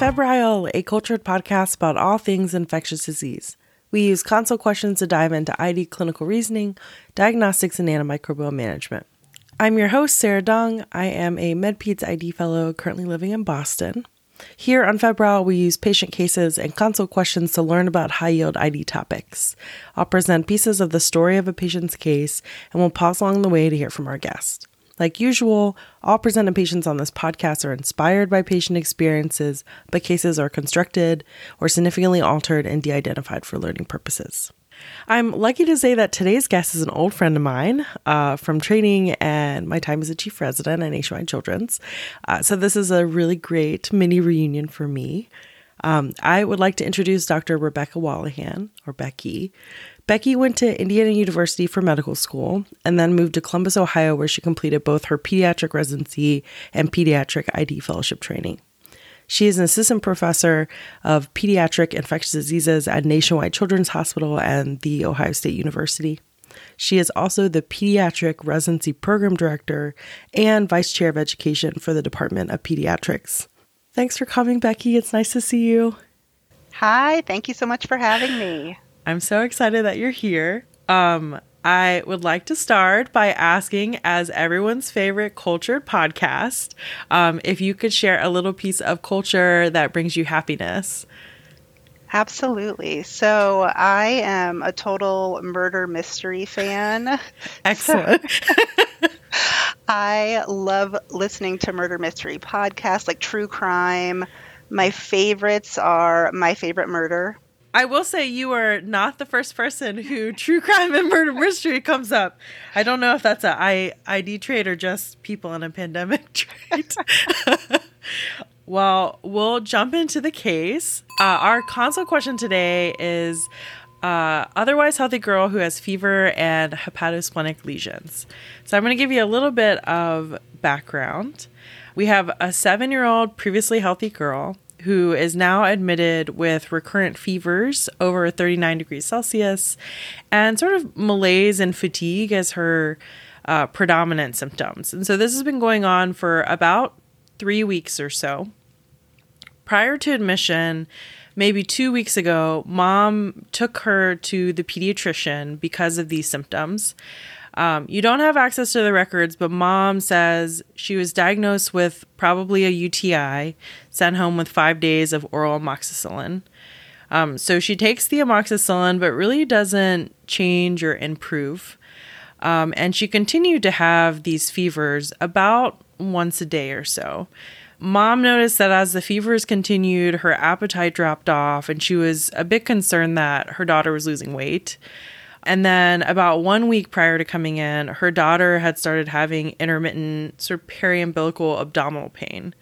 Febrile, a cultured podcast about all things infectious disease. We use consult questions to dive into ID clinical reasoning, diagnostics, and antimicrobial management. I'm your host, Sarah Dong. I am a MedPeds ID fellow currently living in Boston. Here on Febrile, we use patient cases and consult questions to learn about high yield ID topics. I'll present pieces of the story of a patient's case and we'll pause along the way to hear from our guest. Like usual, all presented patients on this podcast are inspired by patient experiences, but cases are constructed or significantly altered and de identified for learning purposes. I'm lucky to say that today's guest is an old friend of mine uh, from training and my time as a chief resident at Nationwide Children's. Uh, so, this is a really great mini reunion for me. Um, I would like to introduce Dr. Rebecca Wallihan, or Becky. Becky went to Indiana University for medical school and then moved to Columbus, Ohio, where she completed both her pediatric residency and pediatric ID fellowship training. She is an assistant professor of pediatric infectious diseases at Nationwide Children's Hospital and The Ohio State University. She is also the pediatric residency program director and vice chair of education for the Department of Pediatrics. Thanks for coming, Becky. It's nice to see you. Hi, thank you so much for having me. I'm so excited that you're here. Um, I would like to start by asking, as everyone's favorite cultured podcast, um, if you could share a little piece of culture that brings you happiness. Absolutely. So I am a total murder mystery fan. Excellent. I love listening to murder mystery podcasts like true crime. My favorites are My Favorite Murder I will say you are not the first person who true crime and murder mystery comes up. I don't know if that's a I, ID trait or just people in a pandemic trait. well, we'll jump into the case. Uh, our consult question today is uh, otherwise healthy girl who has fever and hepatosplenic lesions. So I'm going to give you a little bit of background. We have a seven year old previously healthy girl who is now admitted with recurrent fevers over 39 degrees Celsius and sort of malaise and fatigue as her uh, predominant symptoms. And so this has been going on for about three weeks or so. Prior to admission, maybe two weeks ago, mom took her to the pediatrician because of these symptoms. Um, you don't have access to the records, but mom says she was diagnosed with probably a UTI, sent home with five days of oral amoxicillin. Um, so she takes the amoxicillin, but really doesn't change or improve. Um, and she continued to have these fevers about once a day or so. Mom noticed that as the fevers continued, her appetite dropped off, and she was a bit concerned that her daughter was losing weight. And then about one week prior to coming in, her daughter had started having intermittent sort of periumbilical abdominal pain.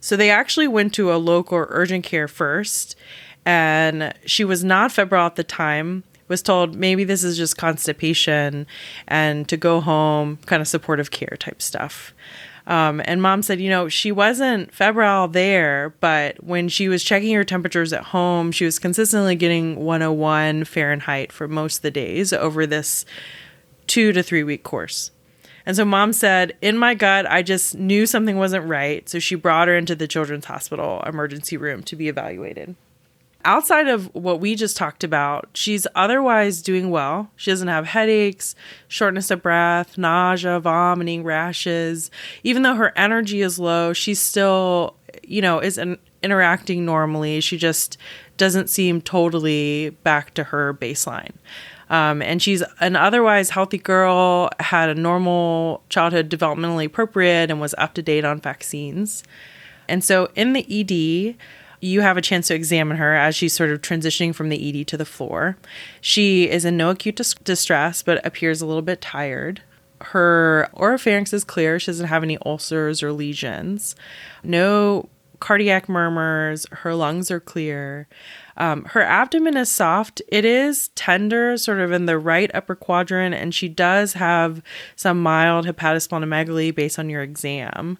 So they actually went to a local urgent care first, and she was not febrile at the time. Was told maybe this is just constipation and to go home, kind of supportive care type stuff. Um, and mom said, you know, she wasn't febrile there, but when she was checking her temperatures at home, she was consistently getting 101 Fahrenheit for most of the days over this two to three week course. And so mom said, in my gut, I just knew something wasn't right. So she brought her into the children's hospital emergency room to be evaluated outside of what we just talked about, she's otherwise doing well. She doesn't have headaches, shortness of breath, nausea, vomiting, rashes. Even though her energy is low, she still, you know, is an, interacting normally. She just doesn't seem totally back to her baseline. Um, and she's an otherwise healthy girl, had a normal childhood, developmentally appropriate, and was up to date on vaccines. And so in the ED, you have a chance to examine her as she's sort of transitioning from the ED to the floor. She is in no acute dis- distress, but appears a little bit tired. Her oropharynx is clear. She doesn't have any ulcers or lesions. No cardiac murmurs. Her lungs are clear. Um, her abdomen is soft. It is tender, sort of in the right upper quadrant, and she does have some mild hepatosplenomegaly based on your exam.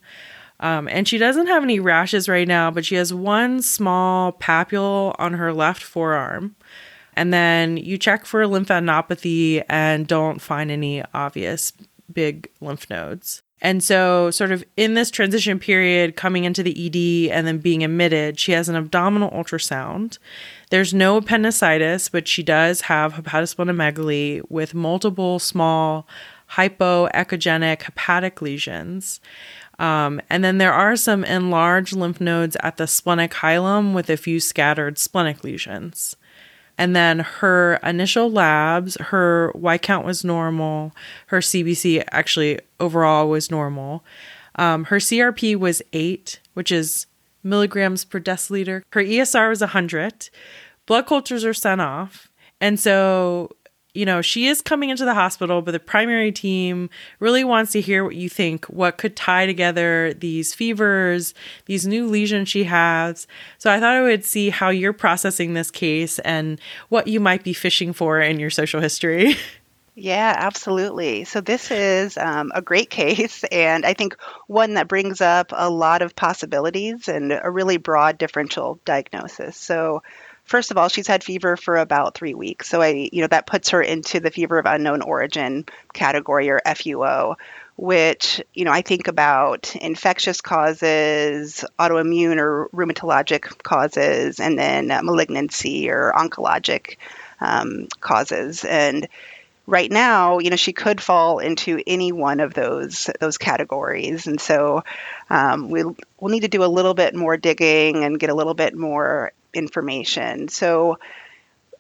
Um, and she doesn't have any rashes right now, but she has one small papule on her left forearm. And then you check for lymphadenopathy and don't find any obvious big lymph nodes. And so, sort of in this transition period, coming into the ED and then being admitted, she has an abdominal ultrasound. There's no appendicitis, but she does have hepatosplenomegaly with multiple small hypoechogenic hepatic lesions. Um, and then there are some enlarged lymph nodes at the splenic hilum with a few scattered splenic lesions. And then her initial labs, her white count was normal. Her CBC actually overall was normal. Um, her CRP was eight, which is milligrams per deciliter. Her ESR was 100. Blood cultures are sent off. And so you know, she is coming into the hospital, but the primary team really wants to hear what you think, what could tie together these fevers, these new lesions she has. So I thought I would see how you're processing this case and what you might be fishing for in your social history. Yeah, absolutely. So this is um, a great case, and I think one that brings up a lot of possibilities and a really broad differential diagnosis. So first of all, she's had fever for about three weeks. So I, you know, that puts her into the fever of unknown origin category or FUO, which, you know, I think about infectious causes, autoimmune or rheumatologic causes, and then malignancy or oncologic um, causes. And right now, you know, she could fall into any one of those those categories, and so um, we'll we'll need to do a little bit more digging and get a little bit more information. So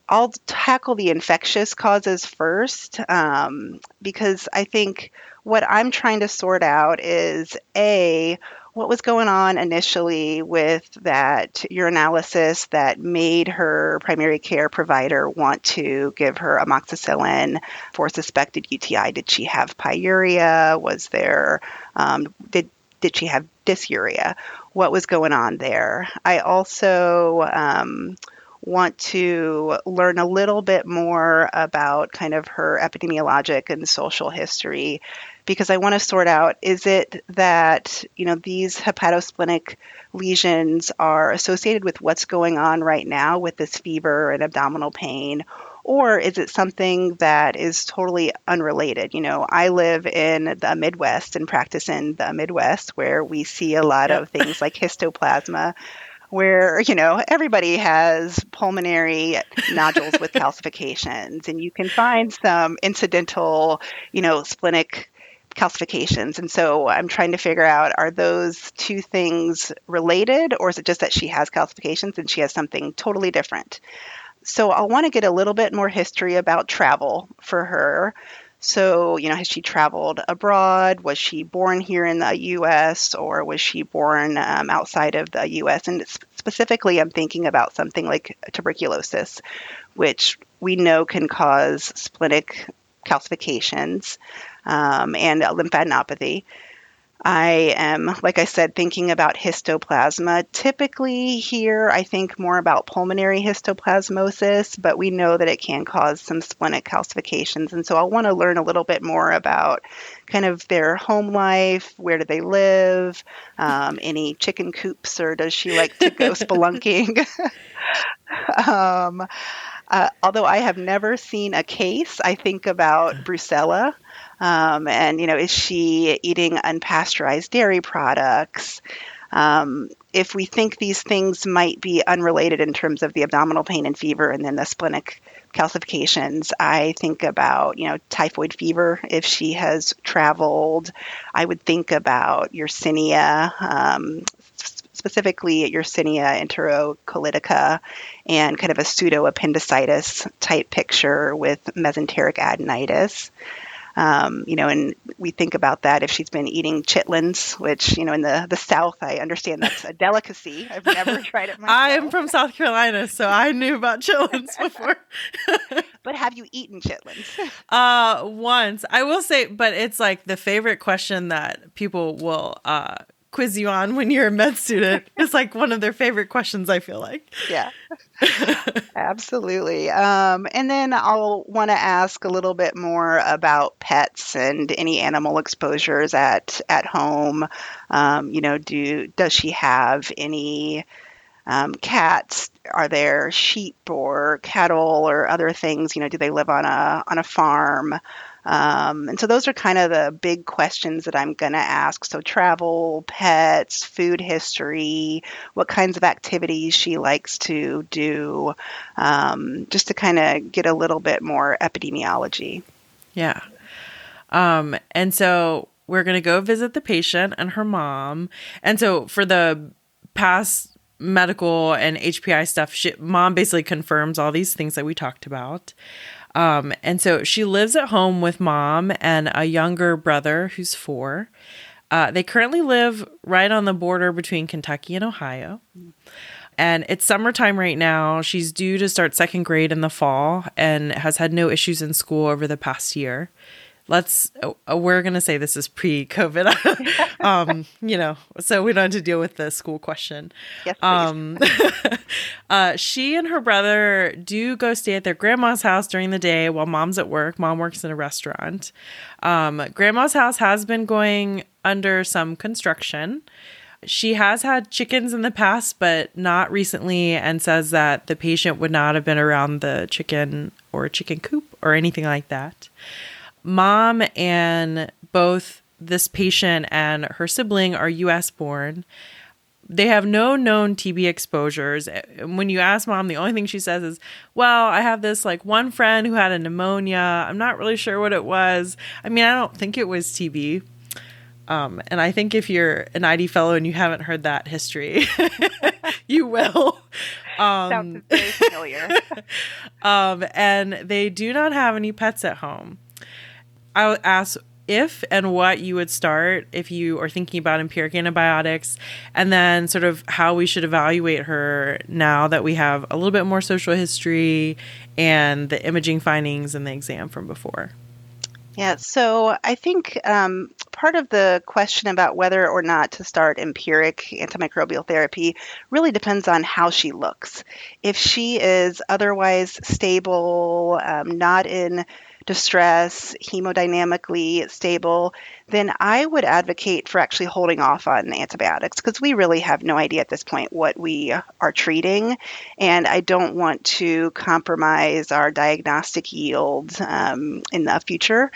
I'll tackle the infectious causes first um, because I think what I'm trying to sort out is A, what was going on initially with that urinalysis that made her primary care provider want to give her amoxicillin for suspected UTI? Did she have pyuria? Was there, um, did, did she have dysuria? What was going on there. I also um, want to learn a little bit more about kind of her epidemiologic and social history because I want to sort out is it that, you know, these hepatosplenic lesions are associated with what's going on right now with this fever and abdominal pain or is it something that is totally unrelated? You know, I live in the Midwest and practice in the Midwest where we see a lot yep. of things like histoplasma where you know everybody has pulmonary nodules with calcifications and you can find some incidental you know splenic calcifications and so i'm trying to figure out are those two things related or is it just that she has calcifications and she has something totally different so I'll want to get a little bit more history about travel for her. So, you know, has she traveled abroad? Was she born here in the US or was she born um, outside of the US? And specifically, I'm thinking about something like tuberculosis, which we know can cause splenic calcifications um, and lymphadenopathy. I am, like I said, thinking about histoplasma. Typically, here I think more about pulmonary histoplasmosis, but we know that it can cause some splenic calcifications. And so I'll want to learn a little bit more about kind of their home life, where do they live, um, any chicken coops, or does she like to go spelunking? um, uh, although I have never seen a case, I think about brucella. Um, and, you know, is she eating unpasteurized dairy products? Um, if we think these things might be unrelated in terms of the abdominal pain and fever and then the splenic calcifications, I think about, you know, typhoid fever if she has traveled. I would think about Yersinia, um, specifically Yersinia enterocolitica, and kind of a pseudo appendicitis type picture with mesenteric adenitis. Um, you know, and we think about that if she's been eating chitlins, which, you know, in the, the South, I understand that's a delicacy. I've never tried it myself. I'm from South Carolina, so I knew about chitlins before. but have you eaten chitlins? Uh, once. I will say, but it's like the favorite question that people will uh, quiz you on when you're a med student is like one of their favorite questions i feel like. Yeah. Absolutely. Um, and then i'll want to ask a little bit more about pets and any animal exposures at at home. Um, you know do does she have any um, cats? Are there sheep or cattle or other things? You know do they live on a on a farm Um, and so those are kind of the big questions that I'm going to ask. So travel, pets, food history, what kinds of activities she likes to do, um, just to kind of get a little bit more epidemiology. Yeah. Um, and so we're going to go visit the patient and her mom. And so for the past medical and HPI stuff, she, mom basically confirms all these things that we talked about. Um, and so she lives at home with mom and a younger brother who's four. Uh, they currently live right on the border between Kentucky and Ohio. And it's summertime right now. She's due to start second grade in the fall and has had no issues in school over the past year let's uh, we're going to say this is pre-covid. Um you know so we don't have to deal with the school question. Yes, um uh, she and her brother do go stay at their grandma's house during the day while mom's at work. Mom works in a restaurant. Um, grandma's house has been going under some construction. She has had chickens in the past, but not recently, and says that the patient would not have been around the chicken or chicken coop or anything like that mom and both this patient and her sibling are US born. They have no known TB exposures. When you ask mom, the only thing she says is, Well, I have this like one friend who had a pneumonia. I'm not really sure what it was. I mean, I don't think it was TB. Um, and I think if you're an ID fellow and you haven't heard that history, you will. Um, Sounds very familiar. um, and they do not have any pets at home. I'll ask if and what you would start if you are thinking about empiric antibiotics, and then sort of how we should evaluate her now that we have a little bit more social history and the imaging findings and the exam from before. Yeah, so I think um, part of the question about whether or not to start empiric antimicrobial therapy really depends on how she looks. If she is otherwise stable, um, not in distress, hemodynamically stable, then I would advocate for actually holding off on antibiotics because we really have no idea at this point what we are treating. And I don't want to compromise our diagnostic yield um, in the future.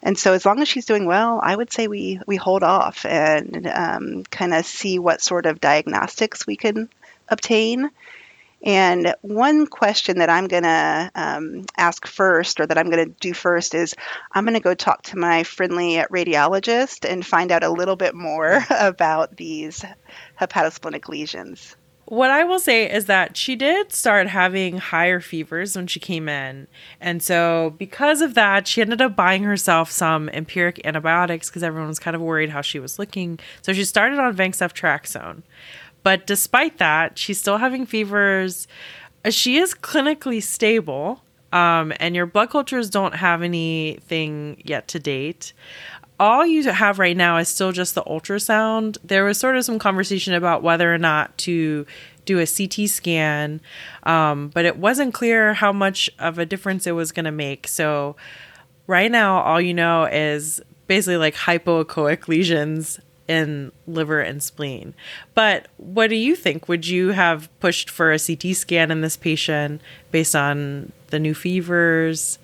And so, as long as she's doing well, I would say we, we hold off and um, kind of see what sort of diagnostics we can obtain. And one question that I'm going to um, ask first, or that I'm going to do first, is I'm going to go talk to my friendly radiologist and find out a little bit more about these hepatosplenic lesions. What I will say is that she did start having higher fevers when she came in. And so, because of that, she ended up buying herself some empiric antibiotics because everyone was kind of worried how she was looking. So, she started on vanc-ceftriaxone. But despite that, she's still having fevers. She is clinically stable, um, and your blood cultures don't have anything yet to date. All you have right now is still just the ultrasound. There was sort of some conversation about whether or not to do a CT scan, um, but it wasn't clear how much of a difference it was going to make. So, right now, all you know is basically like hypoechoic lesions in liver and spleen. But what do you think? Would you have pushed for a CT scan in this patient based on the new fevers?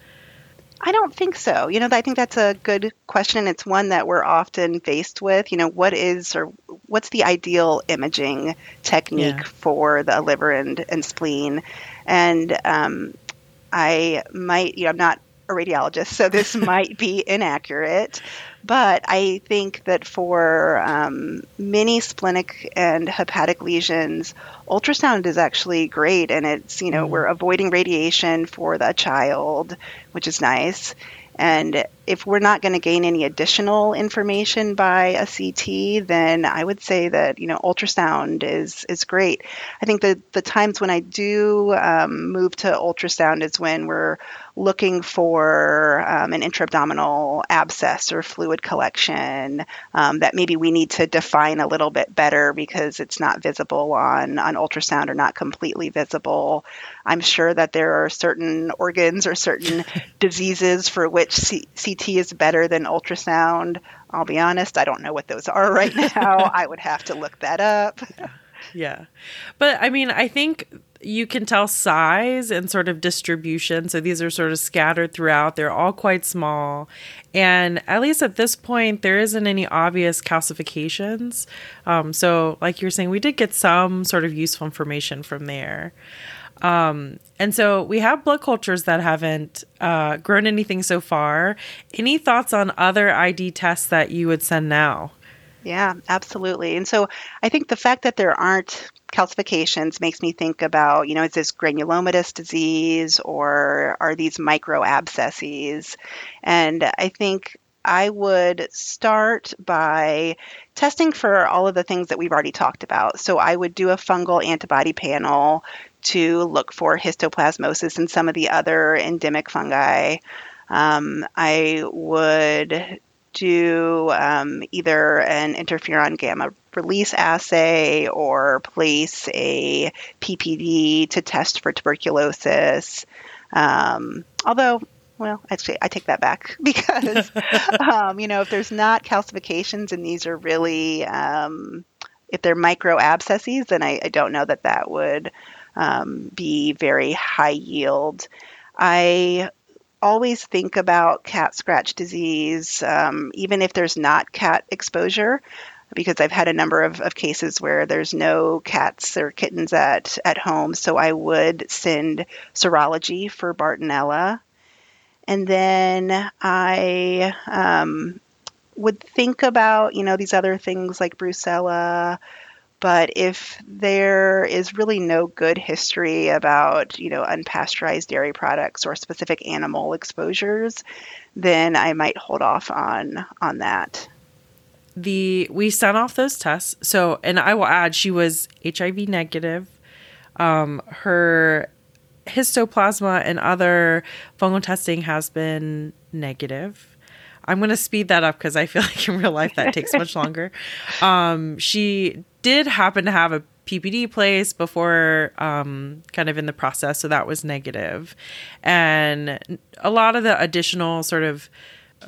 I don't think so. You know, I think that's a good question. It's one that we're often faced with. You know, what is or what's the ideal imaging technique yeah. for the liver and, and spleen? And um, I might, you know, I'm not a radiologist, so this might be inaccurate. But I think that for um, many splenic and hepatic lesions, ultrasound is actually great, and it's you know mm-hmm. we're avoiding radiation for the child, which is nice. And if we're not going to gain any additional information by a CT, then I would say that you know ultrasound is is great. I think that the times when I do um, move to ultrasound is when we're looking for um, an intra-abdominal abscess or fluid collection um, that maybe we need to define a little bit better because it's not visible on, on ultrasound or not completely visible. I'm sure that there are certain organs or certain diseases for which C- CT is better than ultrasound. I'll be honest, I don't know what those are right now. I would have to look that up. Yeah. But I mean, I think you can tell size and sort of distribution. So these are sort of scattered throughout. They're all quite small. And at least at this point, there isn't any obvious calcifications. Um, so, like you're saying, we did get some sort of useful information from there. Um, and so we have blood cultures that haven't uh, grown anything so far. Any thoughts on other ID tests that you would send now? Yeah, absolutely. And so I think the fact that there aren't calcifications makes me think about, you know, is this granulomatous disease or are these micro abscesses? And I think I would start by testing for all of the things that we've already talked about. So I would do a fungal antibody panel to look for histoplasmosis and some of the other endemic fungi. Um, I would do um, either an interferon gamma release assay or place a PPD to test for tuberculosis. Um, although, well, actually, I take that back because, um, you know, if there's not calcifications and these are really, um, if they're micro abscesses, then I, I, don't know that that would um, be very high yield. I always think about cat scratch disease, um, even if there's not cat exposure, because I've had a number of, of cases where there's no cats or kittens at, at home. So I would send serology for Bartonella. And then I um, would think about, you know, these other things like Brucella, but if there is really no good history about, you know, unpasteurized dairy products or specific animal exposures, then I might hold off on on that. The we sent off those tests. So, and I will add, she was HIV negative. Um, her histoplasma and other fungal testing has been negative. I'm going to speed that up because I feel like in real life that takes much longer. Um, she did happen to have a PPD place before um, kind of in the process, so that was negative. And a lot of the additional sort of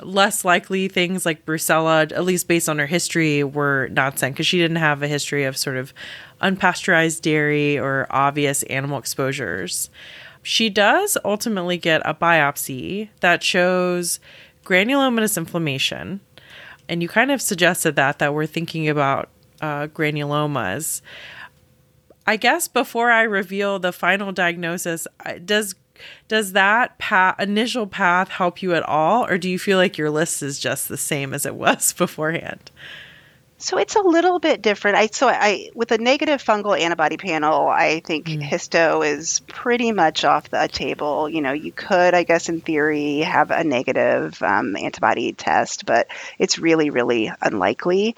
less likely things like brucella, at least based on her history, were not sent because she didn't have a history of sort of unpasteurized dairy or obvious animal exposures. She does ultimately get a biopsy that shows granulomatous inflammation. And you kind of suggested that, that we're thinking about uh, granulomas. I guess before I reveal the final diagnosis, does does that path, initial path help you at all, or do you feel like your list is just the same as it was beforehand? So it's a little bit different. I so I with a negative fungal antibody panel, I think mm. histo is pretty much off the table. You know, you could, I guess, in theory, have a negative um, antibody test, but it's really, really unlikely.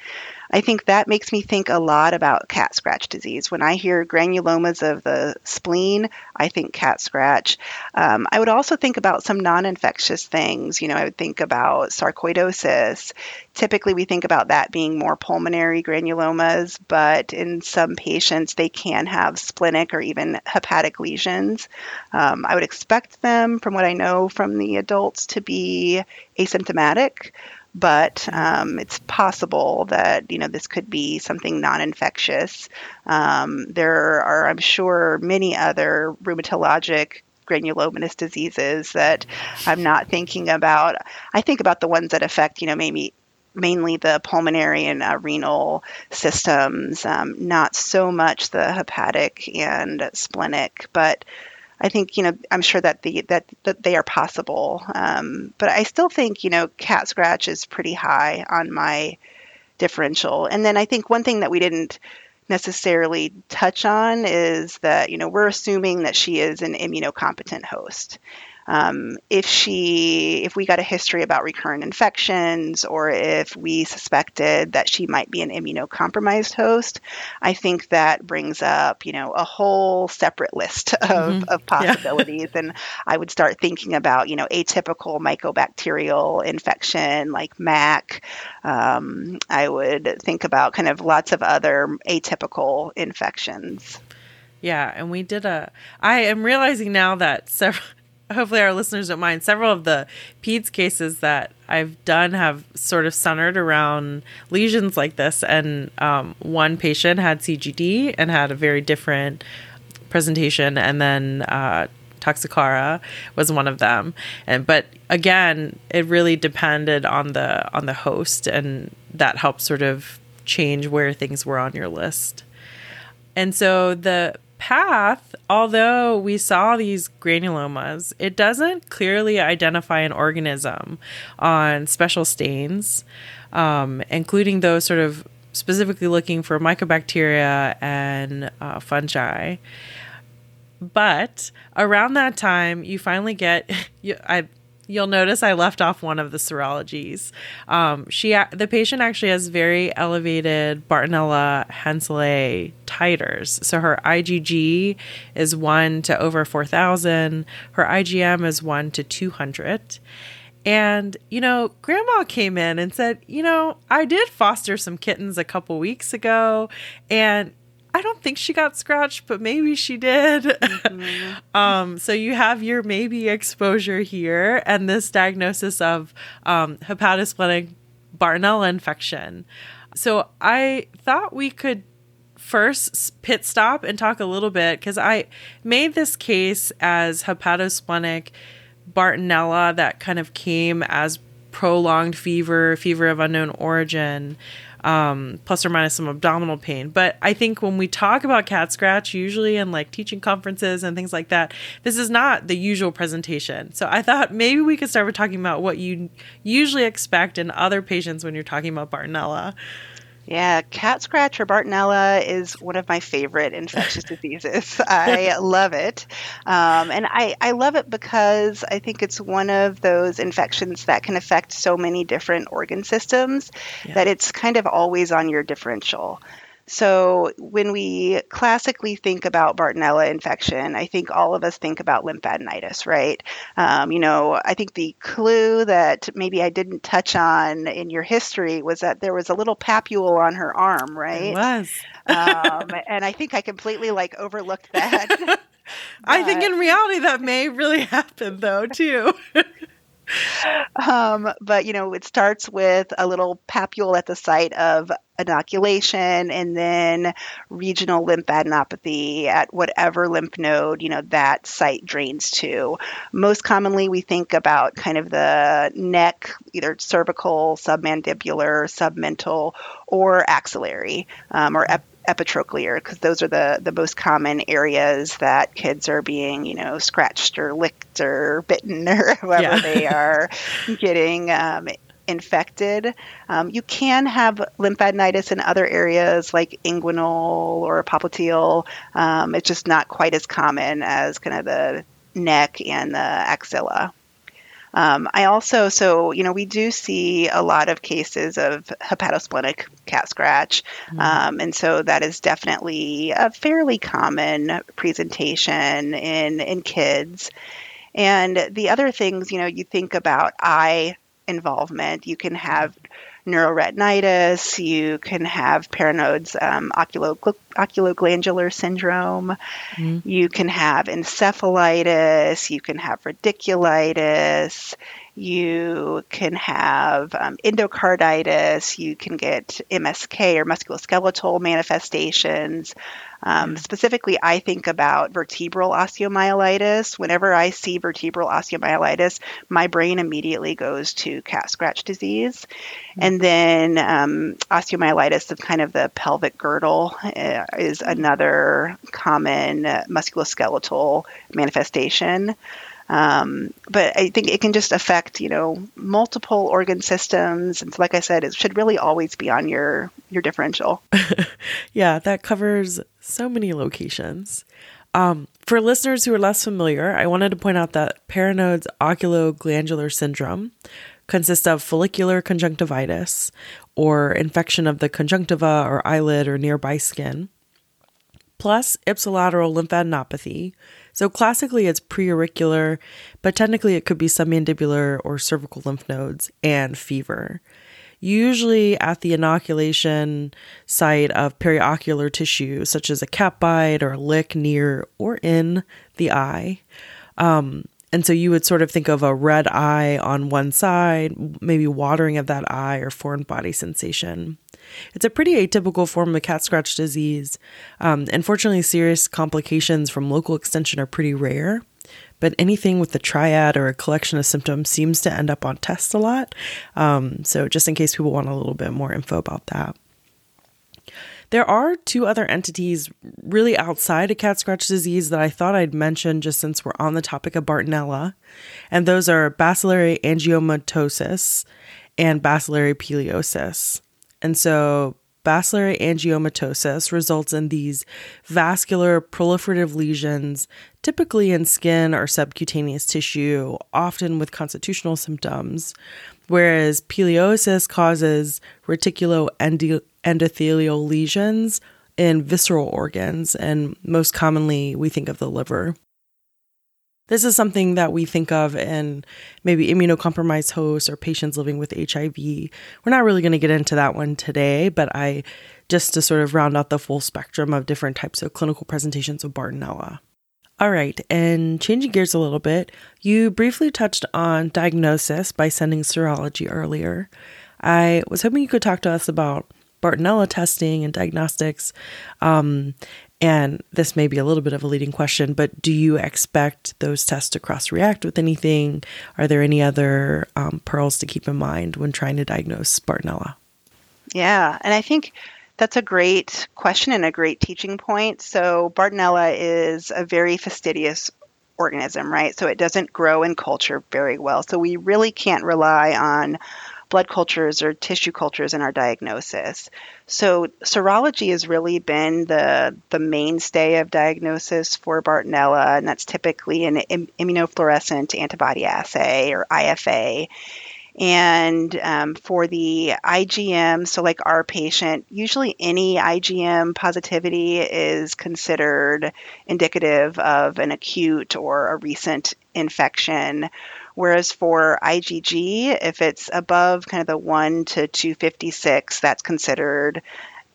I think that makes me think a lot about cat scratch disease. When I hear granulomas of the spleen, I think cat scratch. Um, I would also think about some non infectious things. You know, I would think about sarcoidosis. Typically, we think about that being more pulmonary granulomas, but in some patients, they can have splenic or even hepatic lesions. Um, I would expect them, from what I know from the adults, to be asymptomatic but um, it's possible that you know this could be something non-infectious. Um, there are, I'm sure, many other rheumatologic granulomatous diseases that I'm not thinking about. I think about the ones that affect, you know, maybe mainly the pulmonary and uh, renal systems, um, not so much the hepatic and splenic, but I think you know I'm sure that the that that they are possible, um, but I still think you know cat scratch is pretty high on my differential. And then I think one thing that we didn't necessarily touch on is that you know we're assuming that she is an immunocompetent host um, if she if we got a history about recurrent infections or if we suspected that she might be an immunocompromised host i think that brings up you know a whole separate list of, mm-hmm. of possibilities yeah. and i would start thinking about you know atypical mycobacterial infection like mac um, i would think about kind of lots of other atypical infections yeah, and we did a. I am realizing now that several hopefully our listeners don't mind. Several of the PEDS cases that I've done have sort of centered around lesions like this, and um, one patient had CGD and had a very different presentation, and then uh, Toxocara was one of them. And but again, it really depended on the on the host, and that helped sort of change where things were on your list. And so the path, although we saw these granulomas, it doesn't clearly identify an organism on special stains, um, including those sort of specifically looking for mycobacteria and uh, fungi. But around that time, you finally get you, I. You'll notice I left off one of the serologies. Um, she, the patient, actually has very elevated Bartonella henselae titers. So her IgG is one to over four thousand. Her IgM is one to two hundred. And, you know, grandma came in and said, you know, I did foster some kittens a couple weeks ago and I don't think she got scratched, but maybe she did. Mm-hmm. um, so you have your maybe exposure here and this diagnosis of um, hepatosplenic Bartonella infection. So I thought we could first pit stop and talk a little bit because I made this case as hepatosplenic Bartonella that kind of came as prolonged fever, fever of unknown origin um, plus or minus some abdominal pain. But I think when we talk about cat scratch, usually in like teaching conferences and things like that, this is not the usual presentation. So I thought maybe we could start with talking about what you usually expect in other patients when you're talking about Bartonella. Yeah, cat scratch or Bartonella is one of my favorite infectious diseases. I love it. Um, and I, I love it because I think it's one of those infections that can affect so many different organ systems yeah. that it's kind of always on your differential. So, when we classically think about Bartonella infection, I think all of us think about lymphadenitis, right? Um, you know, I think the clue that maybe I didn't touch on in your history was that there was a little papule on her arm, right? It was. um, and I think I completely like overlooked that. I think in reality that may really happen though, too. Um, but you know, it starts with a little papule at the site of inoculation and then regional lymphadenopathy at whatever lymph node, you know, that site drains to. Most commonly, we think about kind of the neck, either cervical, submandibular, submental, or axillary, um, or ep- epitrochlear because those are the the most common areas that kids are being you know scratched or licked or bitten or whoever yeah. they are getting um, infected. Um, you can have lymphadenitis in other areas like inguinal or popliteal. Um, it's just not quite as common as kind of the neck and the axilla. Um, I also, so, you know, we do see a lot of cases of hepatosplenic cat scratch. Mm-hmm. Um, and so that is definitely a fairly common presentation in, in kids. And the other things, you know, you think about eye involvement. You can have neuroretinitis, you can have Parinaud's um, oculoglandular syndrome, mm-hmm. you can have encephalitis, you can have radiculitis, you can have um, endocarditis, you can get MSK or musculoskeletal manifestations. Um, specifically, I think about vertebral osteomyelitis. Whenever I see vertebral osteomyelitis, my brain immediately goes to cat scratch disease. Mm-hmm. And then um, osteomyelitis of kind of the pelvic girdle uh, is another common musculoskeletal manifestation. Um, but I think it can just affect, you know, multiple organ systems. And like I said, it should really always be on your your differential. yeah, that covers so many locations. Um, for listeners who are less familiar, I wanted to point out that Parinaud's oculoglandular syndrome consists of follicular conjunctivitis, or infection of the conjunctiva or eyelid or nearby skin, plus ipsilateral lymphadenopathy, so classically it's preauricular, but technically it could be submandibular or cervical lymph nodes and fever. Usually at the inoculation site of periocular tissue, such as a cat bite or a lick near or in the eye. Um, and so you would sort of think of a red eye on one side, maybe watering of that eye or foreign body sensation. It's a pretty atypical form of cat scratch disease. Um, unfortunately, serious complications from local extension are pretty rare, but anything with a triad or a collection of symptoms seems to end up on tests a lot. Um, so, just in case people want a little bit more info about that. There are two other entities really outside of cat scratch disease that I thought I'd mention just since we're on the topic of Bartonella, and those are bacillary angiomatosis and bacillary peliosis. And so, bacillary angiomatosis results in these vascular proliferative lesions, typically in skin or subcutaneous tissue, often with constitutional symptoms, whereas peliosis causes reticuloendothelial endothelial lesions in visceral organs, and most commonly, we think of the liver. This is something that we think of in maybe immunocompromised hosts or patients living with HIV. We're not really going to get into that one today, but I just to sort of round out the full spectrum of different types of clinical presentations of Bartonella. All right, and changing gears a little bit, you briefly touched on diagnosis by sending serology earlier. I was hoping you could talk to us about Bartonella testing and diagnostics. Um, and this may be a little bit of a leading question, but do you expect those tests to cross react with anything? Are there any other um, pearls to keep in mind when trying to diagnose Bartonella? Yeah, and I think that's a great question and a great teaching point. So, Bartonella is a very fastidious organism, right? So, it doesn't grow in culture very well. So, we really can't rely on blood cultures or tissue cultures in our diagnosis. So serology has really been the the mainstay of diagnosis for Bartonella, and that's typically an immunofluorescent antibody assay or IFA. And um, for the IgM, so like our patient, usually any IgM positivity is considered indicative of an acute or a recent infection Whereas for IgG, if it's above kind of the 1 to 256, that's considered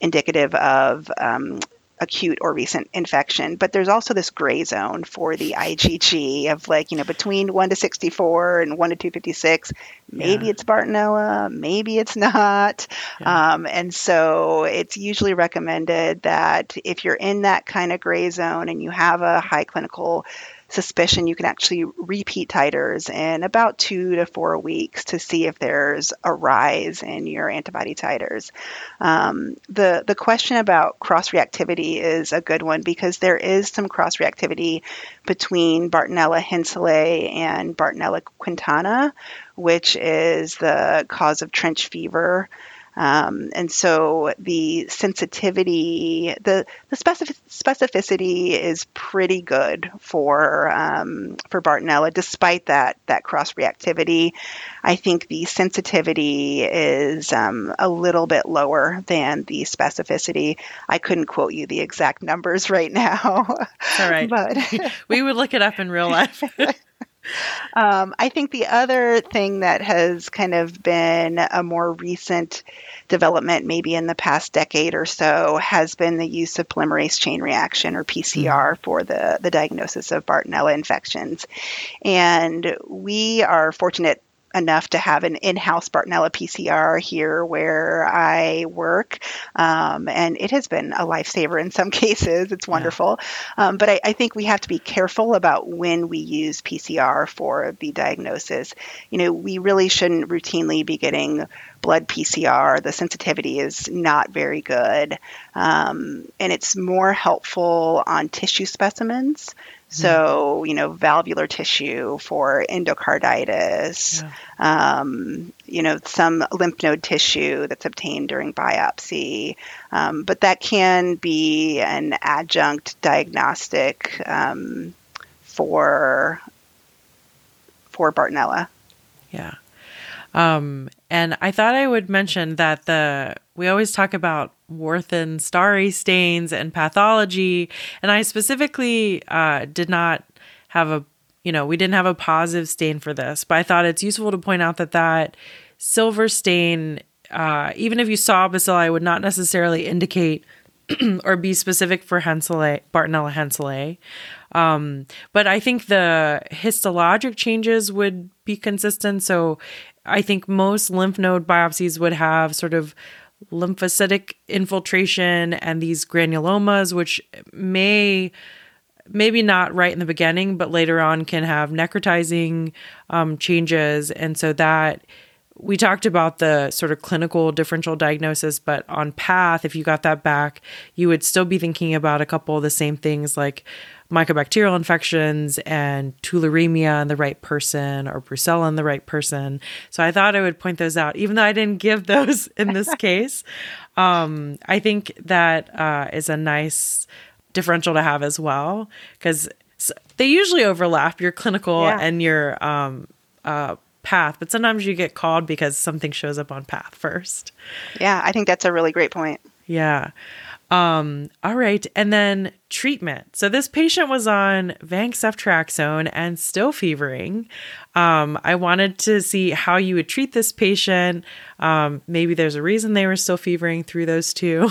indicative of um, acute or recent infection. But there's also this gray zone for the IgG of like, you know, between 1 to 64 and 1 to 256. Maybe yeah. it's Bartonella, maybe it's not. Yeah. Um, and so it's usually recommended that if you're in that kind of gray zone and you have a high clinical suspicion, you can actually repeat titers in about two to four weeks to see if there's a rise in your antibody titers. Um, the the question about cross reactivity is a good one because there is some cross reactivity between Bartonella henselae and Bartonella quintana, which is the cause of trench fever. Um, and so the sensitivity, the, the specific, specificity is pretty good for um, for Bartonella, despite that that cross reactivity. I think the sensitivity is um, a little bit lower than the specificity. I couldn't quote you the exact numbers right now. All right, but we would look it up in real life. Um, I think the other thing that has kind of been a more recent development, maybe in the past decade or so, has been the use of polymerase chain reaction or PCR mm-hmm. for the, the diagnosis of Bartonella infections. And we are fortunate enough to have an in-house Bartonella PCR here where I work, um, and it has been a lifesaver in some cases. It's wonderful, yeah. um, but I, I, think we have to be careful about when we use PCR for the diagnosis. You know, we really shouldn't routinely be getting blood PCR. The sensitivity is not very good, um, and it's more helpful on tissue specimens. So, you know, valvular tissue for endocarditis, yeah. um, you know, some lymph node tissue that's obtained during biopsy. Um, but that can be an adjunct diagnostic um, for for Bartonella. Yeah. Um, and I thought I would mention that the we always talk about Warthin-Starry stains and pathology, and I specifically uh, did not have a you know we didn't have a positive stain for this, but I thought it's useful to point out that that silver stain, uh, even if you saw bacilli, would not necessarily indicate or be specific for Bartonella henselae. Um, but I think the histologic changes would be consistent. So I think most lymph node biopsies would have sort of lymphocytic infiltration and these granulomas, which may maybe not right in the beginning, but later on can have necrotizing um, changes. And so that we talked about the sort of clinical differential diagnosis, but on path, if you got that back, you would still be thinking about a couple of the same things like mycobacterial infections and tularemia in the right person or brucella in the right person. So I thought I would point those out, even though I didn't give those in this case. Um, I think that uh, is a nice differential to have as well because they usually overlap your clinical yeah. and your um, uh, path, but sometimes you get called because something shows up on path first. Yeah, I think that's a really great point. Yeah. Um, all right. And then treatment. So this patient was on Vanc ceftriaxone and still fevering. Um, I wanted to see how you would treat this patient. Um, maybe there's a reason they were still fevering through those two.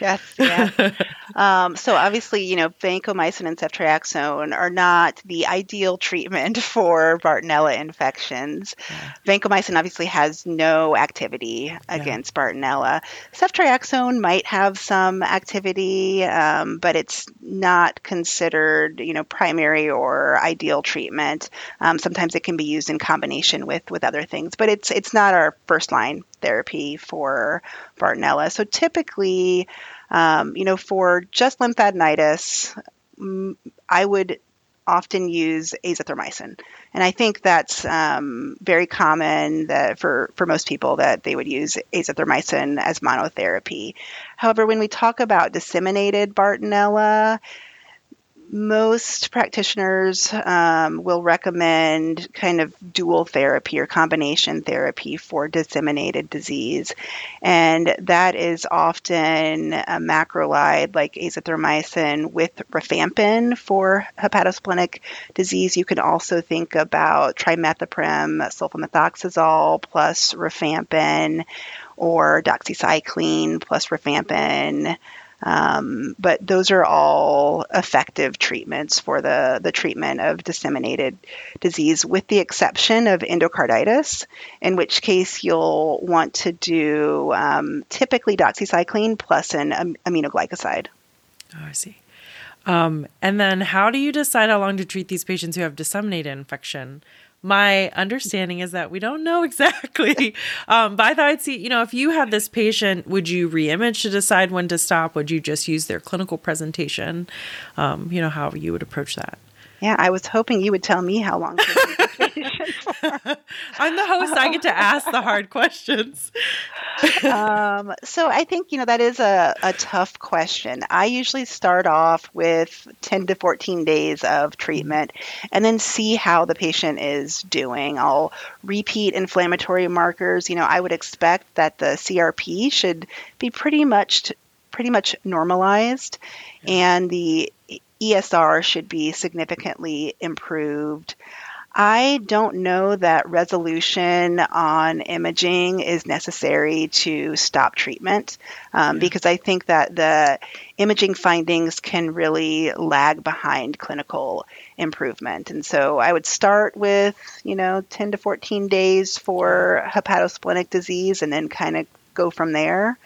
Yes, yeah. um, so obviously, you know, vancomycin and ceftriaxone are not the ideal treatment for Bartonella infections. Yeah. Vancomycin obviously has no activity against. Bartonella. Ceftriaxone might have some activity, um, but it's not considered, you know, primary or ideal treatment. Um, sometimes it can be used in combination with with other things, but it's it's not our first line therapy for Bartonella. So typically, um, you know, for just lymphadenitis, I would often use azithromycin. And I think that's um, very common that for, for most people that they would use azithromycin as monotherapy. However, when we talk about disseminated Bartonella, most practitioners um, will recommend kind of dual therapy or combination therapy for disseminated disease. And that is often a macrolide like azithromycin with rifampin for hepatosplenic disease. You can also think about trimethoprim, sulfamethoxazole plus rifampin, or doxycycline plus rifampin. Um, but those are all effective treatments for the, the treatment of disseminated disease, with the exception of endocarditis, in which case you'll want to do um, typically doxycycline plus an am- aminoglycoside. Oh, I see. Um, and then, how do you decide how long to treat these patients who have disseminated infection? My understanding is that we don't know exactly. Um, but I thought I'd see, you know, if you had this patient, would you reimage to decide when to stop? Would you just use their clinical presentation? Um, you know, how you would approach that. Yeah, I was hoping you would tell me how long. I'm the host. I get to ask the hard questions. Um, so I think you know that is a, a tough question. I usually start off with 10 to 14 days of treatment, and then see how the patient is doing. I'll repeat inflammatory markers. You know, I would expect that the CRP should be pretty much pretty much normalized, and the ESR should be significantly improved. I don't know that resolution on imaging is necessary to stop treatment um, because I think that the imaging findings can really lag behind clinical improvement. And so I would start with, you know, 10 to 14 days for hepatosplenic disease and then kind of go from there.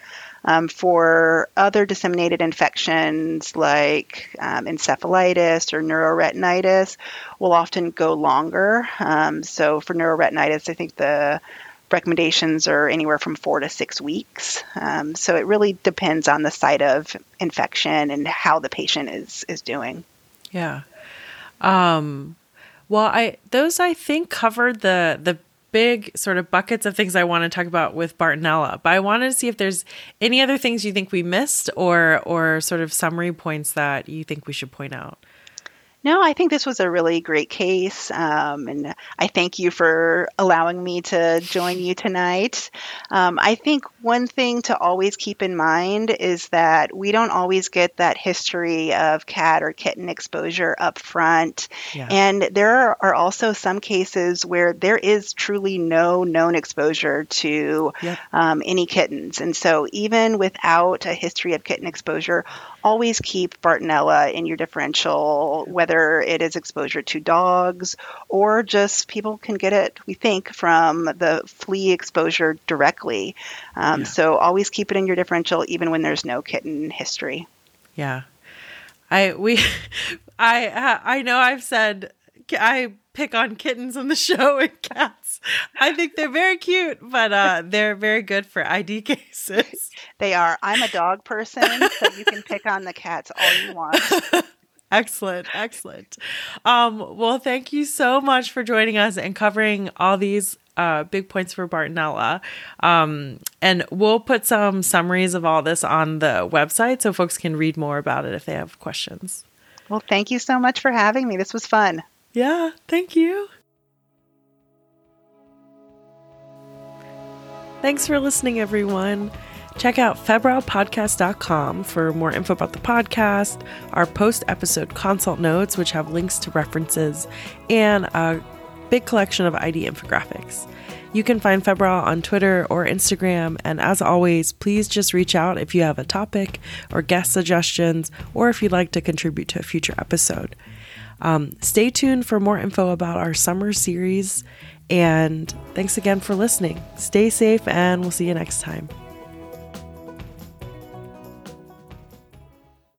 Um, for other disseminated infections like um, encephalitis or neuroretinitis, will often go longer. Um, so for neuroretinitis, I think the recommendations are anywhere from four to six weeks. Um, so it really depends on the site of infection and how the patient is is doing. Yeah. Um, well, I those I think covered the the big sort of buckets of things I want to talk about with Bartonella, but I wanted to see if there's any other things you think we missed or or sort of summary points that you think we should point out. No, I think this was a really great case. Um, and I thank you for allowing me to join you tonight. Um, I think one thing to always keep in mind is that we don't always get that history of cat or kitten exposure up front. Yeah. And there are also some cases where there is truly no known exposure to yep. um, any kittens. And so, even without a history of kitten exposure, always keep Bartonella in your differential, whether it is exposure to dogs or just people can get it, we think, from the flea exposure directly. Um, yeah. So always keep it in your differential, even when there's no kitten history. Yeah. I, we, I, I know I've said, I pick on kittens on the show and cats. I think they're very cute, but uh, they're very good for ID cases. They are. I'm a dog person, so you can pick on the cats all you want. excellent, excellent. Um, well, thank you so much for joining us and covering all these uh, big points for Bartonella. Um, and we'll put some summaries of all this on the website so folks can read more about it if they have questions. Well, thank you so much for having me. This was fun. Yeah, thank you. Thanks for listening, everyone. Check out febrilepodcast.com for more info about the podcast, our post episode consult notes, which have links to references, and a big collection of ID infographics. You can find Febrile on Twitter or Instagram, and as always, please just reach out if you have a topic or guest suggestions, or if you'd like to contribute to a future episode. Um, stay tuned for more info about our summer series. And thanks again for listening. Stay safe, and we'll see you next time.